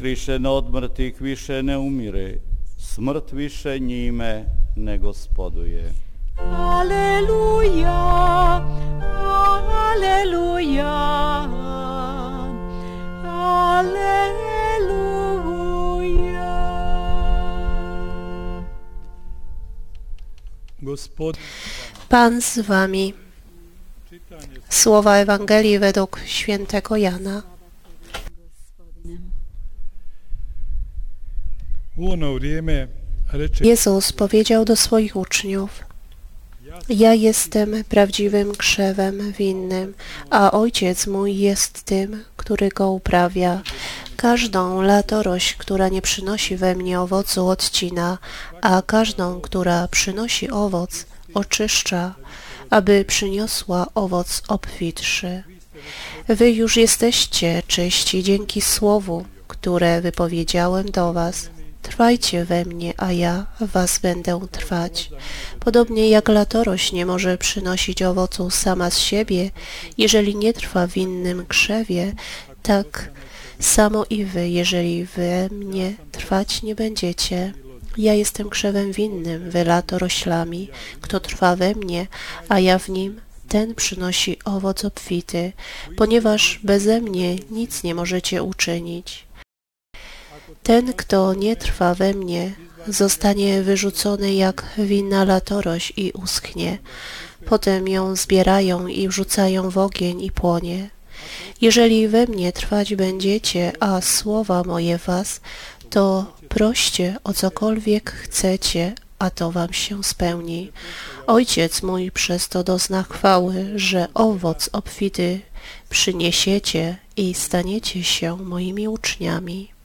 uskrišen od mrtvih više ne umire, smrt više njime ne gospoduje. Aleluja, aleluja, aleluja. Gospod, Pan z wami. Słowa Ewangelii według świętego Jana. Jezus powiedział do swoich uczniów, Ja jestem prawdziwym krzewem winnym, a Ojciec mój jest tym, który go uprawia. Każdą latorość, która nie przynosi we mnie owocu, odcina, a każdą, która przynosi owoc, oczyszcza, aby przyniosła owoc obfitszy. Wy już jesteście czyści dzięki słowu, które wypowiedziałem do was. Trwajcie we mnie, a ja was będę trwać. Podobnie jak latorość nie może przynosić owocu sama z siebie, jeżeli nie trwa w innym krzewie, tak samo i wy, jeżeli we mnie trwać nie będziecie. Ja jestem krzewem winnym, wy latoroślami. Kto trwa we mnie, a ja w nim, ten przynosi owoc obfity, ponieważ beze mnie nic nie możecie uczynić. Ten, kto nie trwa we mnie, zostanie wyrzucony jak winna latorość i uschnie. Potem ją zbierają i wrzucają w ogień i płonie. Jeżeli we mnie trwać będziecie, a słowa moje was, to proście o cokolwiek chcecie, a to wam się spełni. Ojciec mój przez to dozna chwały, że owoc obfity przyniesiecie i staniecie się moimi uczniami.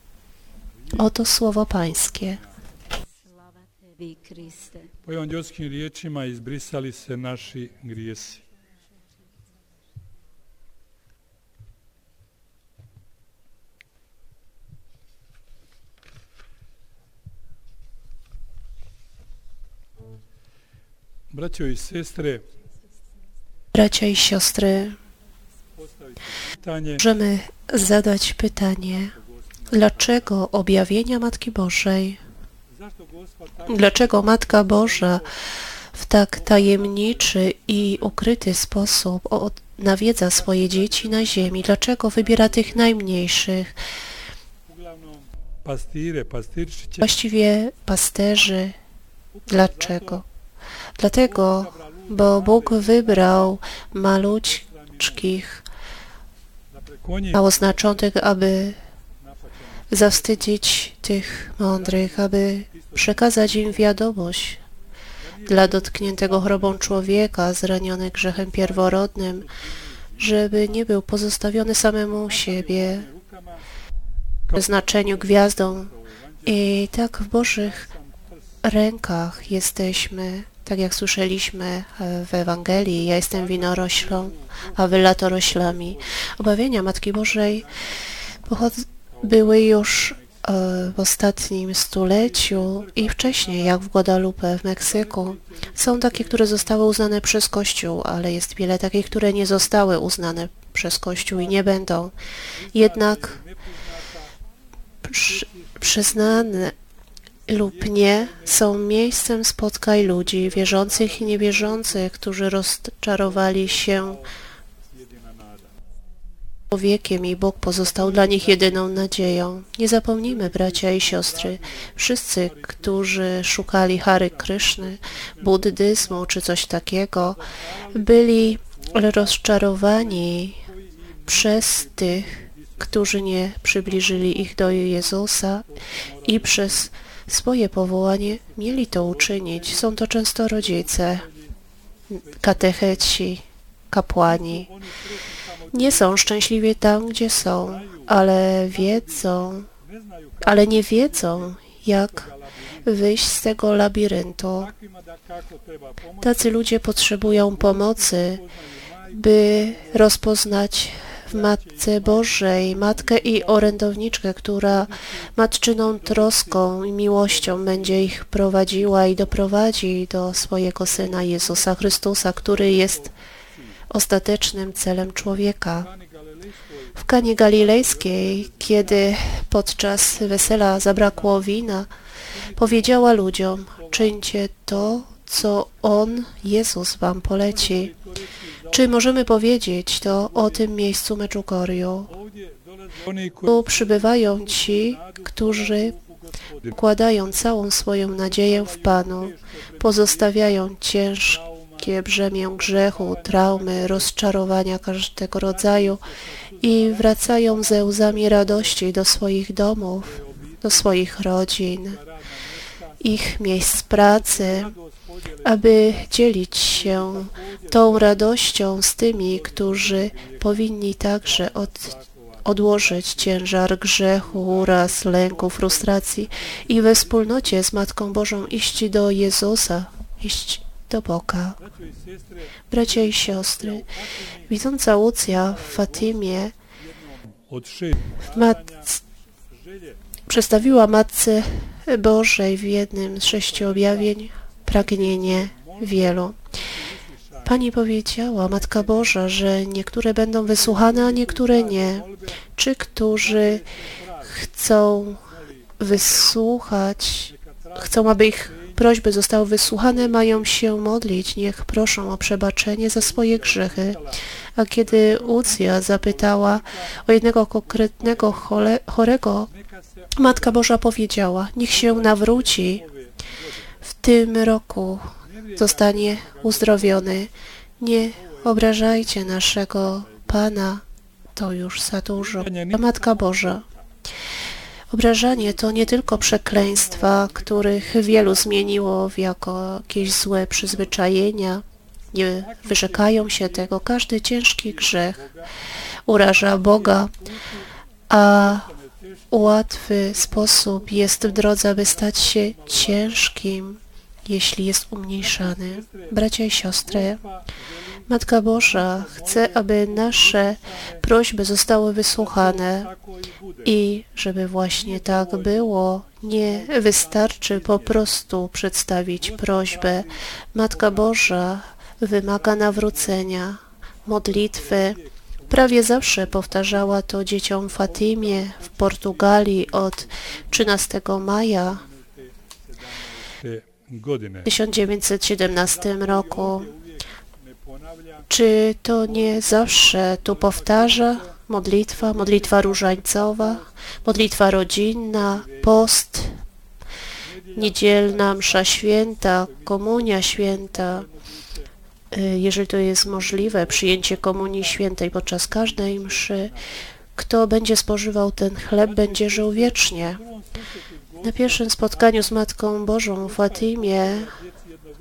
Oto słowo Pańskie. Kriste. evanđelskim riječima izbrisali se naši grijesi. Braćo i sestre, Bracia i siostry, możemy zadać pytanie, dlaczego objawienia Matki Bożej, dlaczego Matka Boża w tak tajemniczy i ukryty sposób nawiedza swoje dzieci na ziemi, dlaczego wybiera tych najmniejszych, właściwie pasterzy. Dlaczego? Dlatego, bo Bóg wybrał maluczkich, mało znaczących, aby zawstydzić tych mądrych, aby przekazać im wiadomość dla dotkniętego chorobą człowieka, zraniony grzechem pierworodnym, żeby nie był pozostawiony samemu siebie znaczeniu gwiazdą. I tak w Bożych rękach jesteśmy, tak jak słyszeliśmy e, w Ewangelii, ja jestem winoroślą, a wy latoroślami. Obawienia Matki Bożej pochod- były już e, w ostatnim stuleciu i wcześniej, jak w Guadalupe w Meksyku. Są takie, które zostały uznane przez Kościół, ale jest wiele takich, które nie zostały uznane przez Kościół i nie będą. Jednak przy, przyznane lub nie są miejscem spotkań ludzi, wierzących i niewierzących, którzy rozczarowali się człowiekiem i Bóg pozostał dla nich jedyną nadzieją. Nie zapomnijmy, bracia i siostry, wszyscy, którzy szukali Hary Kryszny, buddyzmu czy coś takiego, byli rozczarowani przez tych, którzy nie przybliżyli ich do Jezusa i przez swoje powołanie mieli to uczynić. Są to często rodzice, katecheci, kapłani. Nie są szczęśliwi tam, gdzie są, ale wiedzą, ale nie wiedzą, jak wyjść z tego labiryntu. Tacy ludzie potrzebują pomocy, by rozpoznać w Matce Bożej Matkę i orędowniczkę, która matczyną troską i miłością będzie ich prowadziła i doprowadzi do swojego Syna Jezusa Chrystusa, który jest ostatecznym celem człowieka. W Kanie Galilejskiej, kiedy podczas wesela zabrakło wina, powiedziała ludziom, czyńcie to, co On, Jezus, wam poleci. Czy możemy powiedzieć to o tym miejscu koji Tu przybywają ci, którzy pokładają całą swoją nadzieję w Panu, pozostawiają ciężkie brzemię grzechu, traumy, rozczarowania każdego rodzaju i wracają ze łzami radości do swoich domów, do swoich rodzin, ich miejsc pracy, aby dzielić się tą radością z tymi, którzy powinni także od, odłożyć ciężar grzechu, uraz, lęku, frustracji i we wspólnocie z Matką Bożą iść do Jezusa, iść do Boga. Bracia i siostry, widząca Łucja w Fatimie mat, przedstawiła Matce Bożej w jednym z sześciu objawień pragnienie wielu. Pani powiedziała, Matka Boża, że niektóre będą wysłuchane, a niektóre nie. Czy którzy chcą wysłuchać, chcą, aby ich prośby zostały wysłuchane, mają się modlić, niech proszą o przebaczenie za swoje grzechy. A kiedy Ucja zapytała o jednego konkretnego chorego, Matka Boża powiedziała, niech się nawróci w tym roku, zostanie uzdrowiony. Nie obrażajcie naszego Pana, to już za dużo. Matka Boża. Obrażanie to nie tylko przekleństwa, których wielu zmieniło w jako jakieś złe przyzwyczajenia. Nie wyrzekają się tego. Każdy ciężki grzech uraża Boga, a łatwy sposób jest w drodze, aby stać się ciężkim, jeśli jest umniejszany. Bracia i siostry, Matka Boża chce, aby nasze prośby zostały wysłuchane i żeby właśnie tak było. Nie wystarczy po prostu przedstawić prośbę. Matka Boża wymaga nawrócenia, modlitwy. Prawie zawsze powtarzała to dzieciom Fatimie w Portugalii od 13 maja te godine. w 1917 roku. Czy to nie zawsze tu powtarza modlitwa, modlitwa różańcowa, modlitwa rodzinna, post, niedzielna msza święta, komunia święta, y, jeżeli to jest możliwe, przyjęcie komunii świętej podczas każdej mszy, kto będzie spożywał ten chleb, będzie żył wiecznie. Na pierwszym spotkaniu z Matką Bożą w Fatimie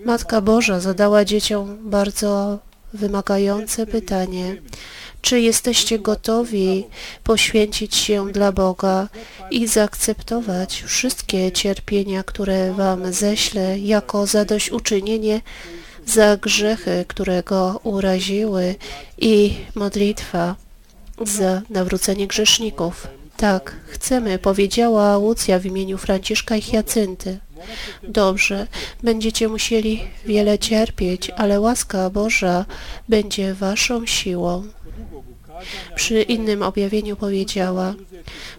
Matka Boża zadała dzieciom bardzo wymagające pytanie. Czy jesteście gotowi poświęcić się dla Boga i zaakceptować wszystkie cierpienia, które Wam ześlę, jako zadośćuczynienie za grzechy, które Go uraziły i modlitwa za nawrócenie grzeszników? Tak, chcemy, powiedziała Łucja w imieniu Franciszka i Hiacynty. Dobrze, będziecie musieli wiele cierpieć, ale łaska Boża będzie waszą siłą. Przy innym objawieniu powiedziała,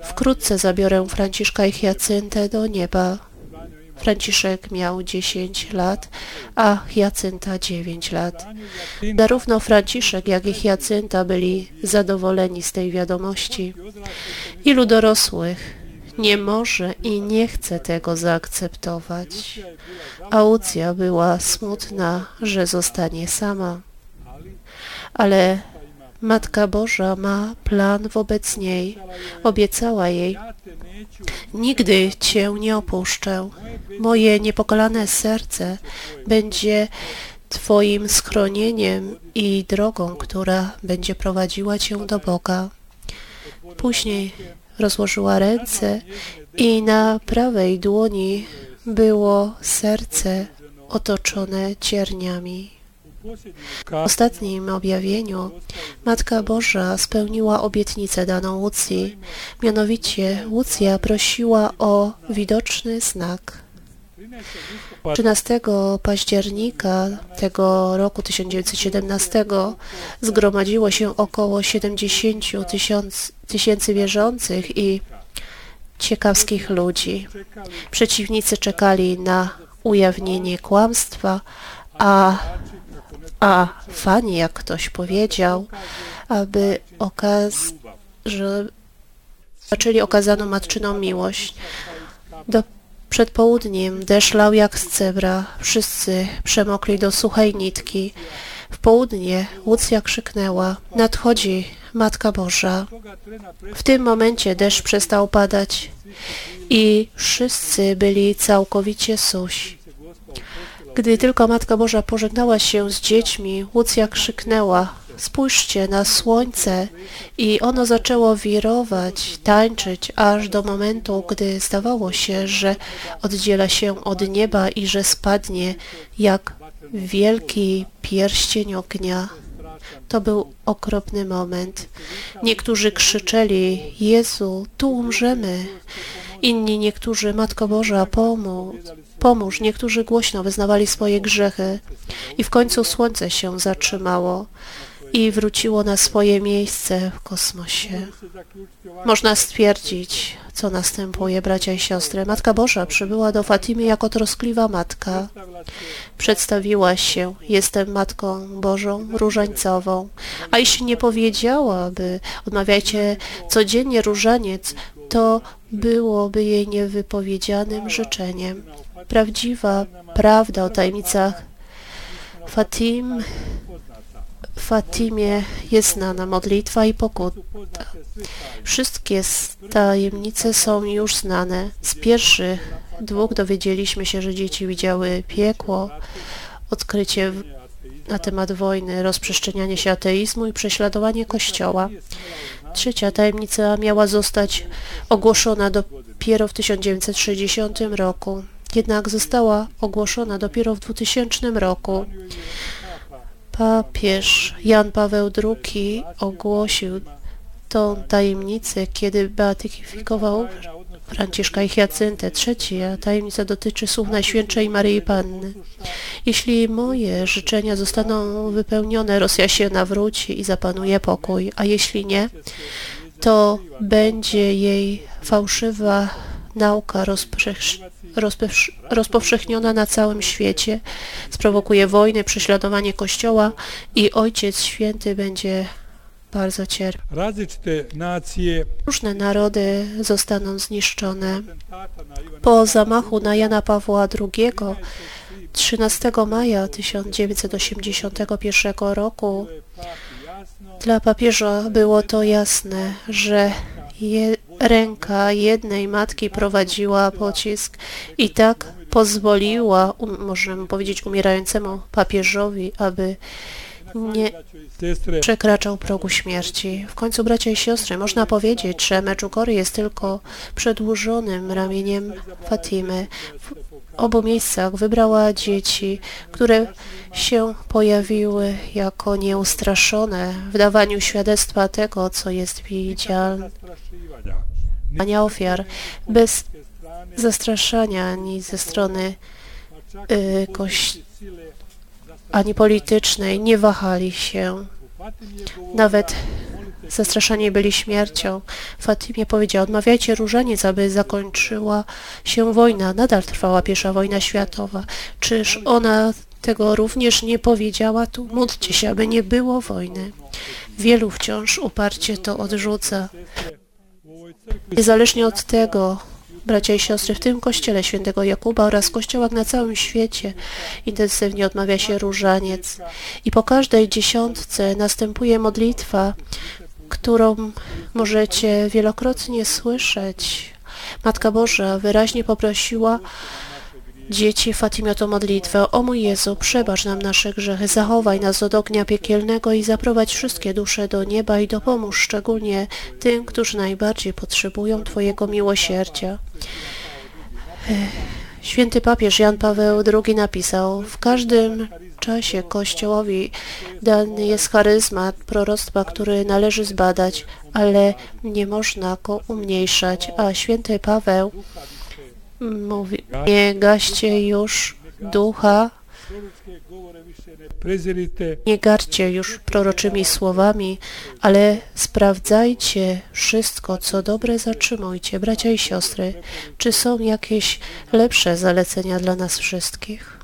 wkrótce zabiorę Franciszka i Hiacyntę do nieba. Franciszek miał 10 lat, a Hiacynta 9 lat. Zarówno Franciszek, jak i Hiacynta byli zadowoleni z tej wiadomości. Ilu dorosłych nie może i nie chce tego zaakceptować. Aucja była smutna, że zostanie sama. Ale Matka Boża ma plan wobec niej. Obiecała jej, nigdy Cię nie opuszczę. Moje niepokalane serce będzie Twoim schronieniem i drogą, która będzie prowadziła Cię do Boga. Później rozłożyła ręce i na prawej dłoni było serce otoczone cierniami. W ostatnim objawieniu Matka Boża spełniła obietnicę daną Łucji. Mianowicie Łucja prosiła o widoczny znak. 13 października tego roku 1917 zgromadziło się około 70 tysiąc, tysięcy wierzących i ciekawskich ludzi. Przeciwnicy czekali na ujawnienie kłamstwa, a, a fani, jak ktoś powiedział, aby okaz, że zaczęli okazaną matczyną miłość. Do przed południem deszcz lał jak z cebra, wszyscy przemokli do suchej nitki. W południe Łucja krzyknęła, nadchodzi Matka Boża. W tym momencie deszcz przestał padać i wszyscy byli całkowicie susi. Gdy tylko Matka Boża pożegnała się z dziećmi, Łucja krzyknęła, spójrzcie na słońce i ono zaczęło wirować, tańczyć, aż do momentu, gdy zdawało się, że oddziela się od nieba i że spadnie jak wielki pierścień ognia. To był okropny moment. Niektórzy krzyczeli, Jezu, tu umrzemy. Inni niektórzy, Matko Boża, pomóż, pomóż. Niektórzy głośno wyznawali swoje grzechy. I w końcu słońce się zatrzymało i wróciło na swoje miejsce w kosmosie. Można stwierdzić, co następuje, bracia i siostry. Matka Boża przybyła do Fatimy jako troskliwa matka. Przedstawiła się, jestem Matką Bożą różańcową. A jeśli nie powiedziałaby, odmawiajcie codziennie różaniec, to byłoby jej niewypowiedzianym życzeniem. Prawdziwa prawda o tajemnicach Fatim Fatimie jest znana modlitwa i pokuta. Wszystkie tajemnice są już znane. Z pierwszych dwóch dowiedzieliśmy się, że dzieci widziały piekło, odkrycie na temat wojny, rozprzestrzenianie się ateizmu i prześladowanie Kościoła. Trzecia tajemnica miała zostać ogłoszona dopiero w 1960 roku, jednak została ogłoszona dopiero w 2000 roku. Papież Jan Paweł II ogłosił tą tajemnicę, kiedy beatyfikował Franciszka i Hiacyntę. Trzecia tajemnica dotyczy słów Najświętszej Maryi Panny. Jeśli moje życzenia zostaną wypełnione, Rosja się nawróci i zapanuje pokój, a jeśli nie, to będzie jej fałszywa nauka rozpowszechniona na całym świecie, sprowokuje wojny, prześladowanie Kościoła i Ojciec Święty będzie bardzo cierpiał. Różne narody zostaną zniszczone. Po zamachu na Jana Pawła II 13 maja 1981 roku dla papieża było to jasne, że je, ręka jednej matki prowadziła pocisk i tak pozwoliła, um, możemy powiedzieć, umierającemu papieżowi, aby nie przekraczał progu śmierci. W końcu, bracia i siostry, można powiedzieć, że Medjugorje jest tylko przedłużonym ramieniem Fatimy. W obu miejscach wybrała dzieci, które się pojawiły jako nieustraszone w dawaniu świadectwa tego, co jest widzialne ofiar, bez zastraszania ani ze strony y, ani politycznej, nie wahali się. Nawet zastraszani byli śmiercią. Fatimie powiedział, odmawiajcie różaniec, aby zakończyła się wojna. Nadal trwała pierwsza wojna światowa. Czyż ona tego również nie powiedziała? Tu módlcie się, aby nie było wojny. Wielu wciąż uparcie to odrzuca. Niezależnie od tego, bracia i siostry, w tym kościele świętego Jakuba oraz kościołach na całym świecie intensywnie odmawia się różaniec i po każdej dziesiątce następuje modlitwa, którą możecie wielokrotnie słyszeć. Matka Boża wyraźnie poprosiła Dzieci Fatimie to modlitwę. O mój Jezu, przebacz nam nasze grzechy, zachowaj nas od ognia piekielnego i zaprowadź wszystkie dusze do nieba i dopomóż szczególnie tym, którzy najbardziej potrzebują Twojego miłosierdzia. Święty papież Jan Paweł II napisał, w każdym czasie Kościołowi dany jest charyzmat proroctwa, który należy zbadać, ale nie można go umniejszać, a święty Paweł Mówi, nie gaście już ducha, nie garcie już proroczymi słowami, ale sprawdzajcie wszystko, co dobre zatrzymujcie. Bracia i siostry, czy są jakieś lepsze zalecenia dla nas wszystkich?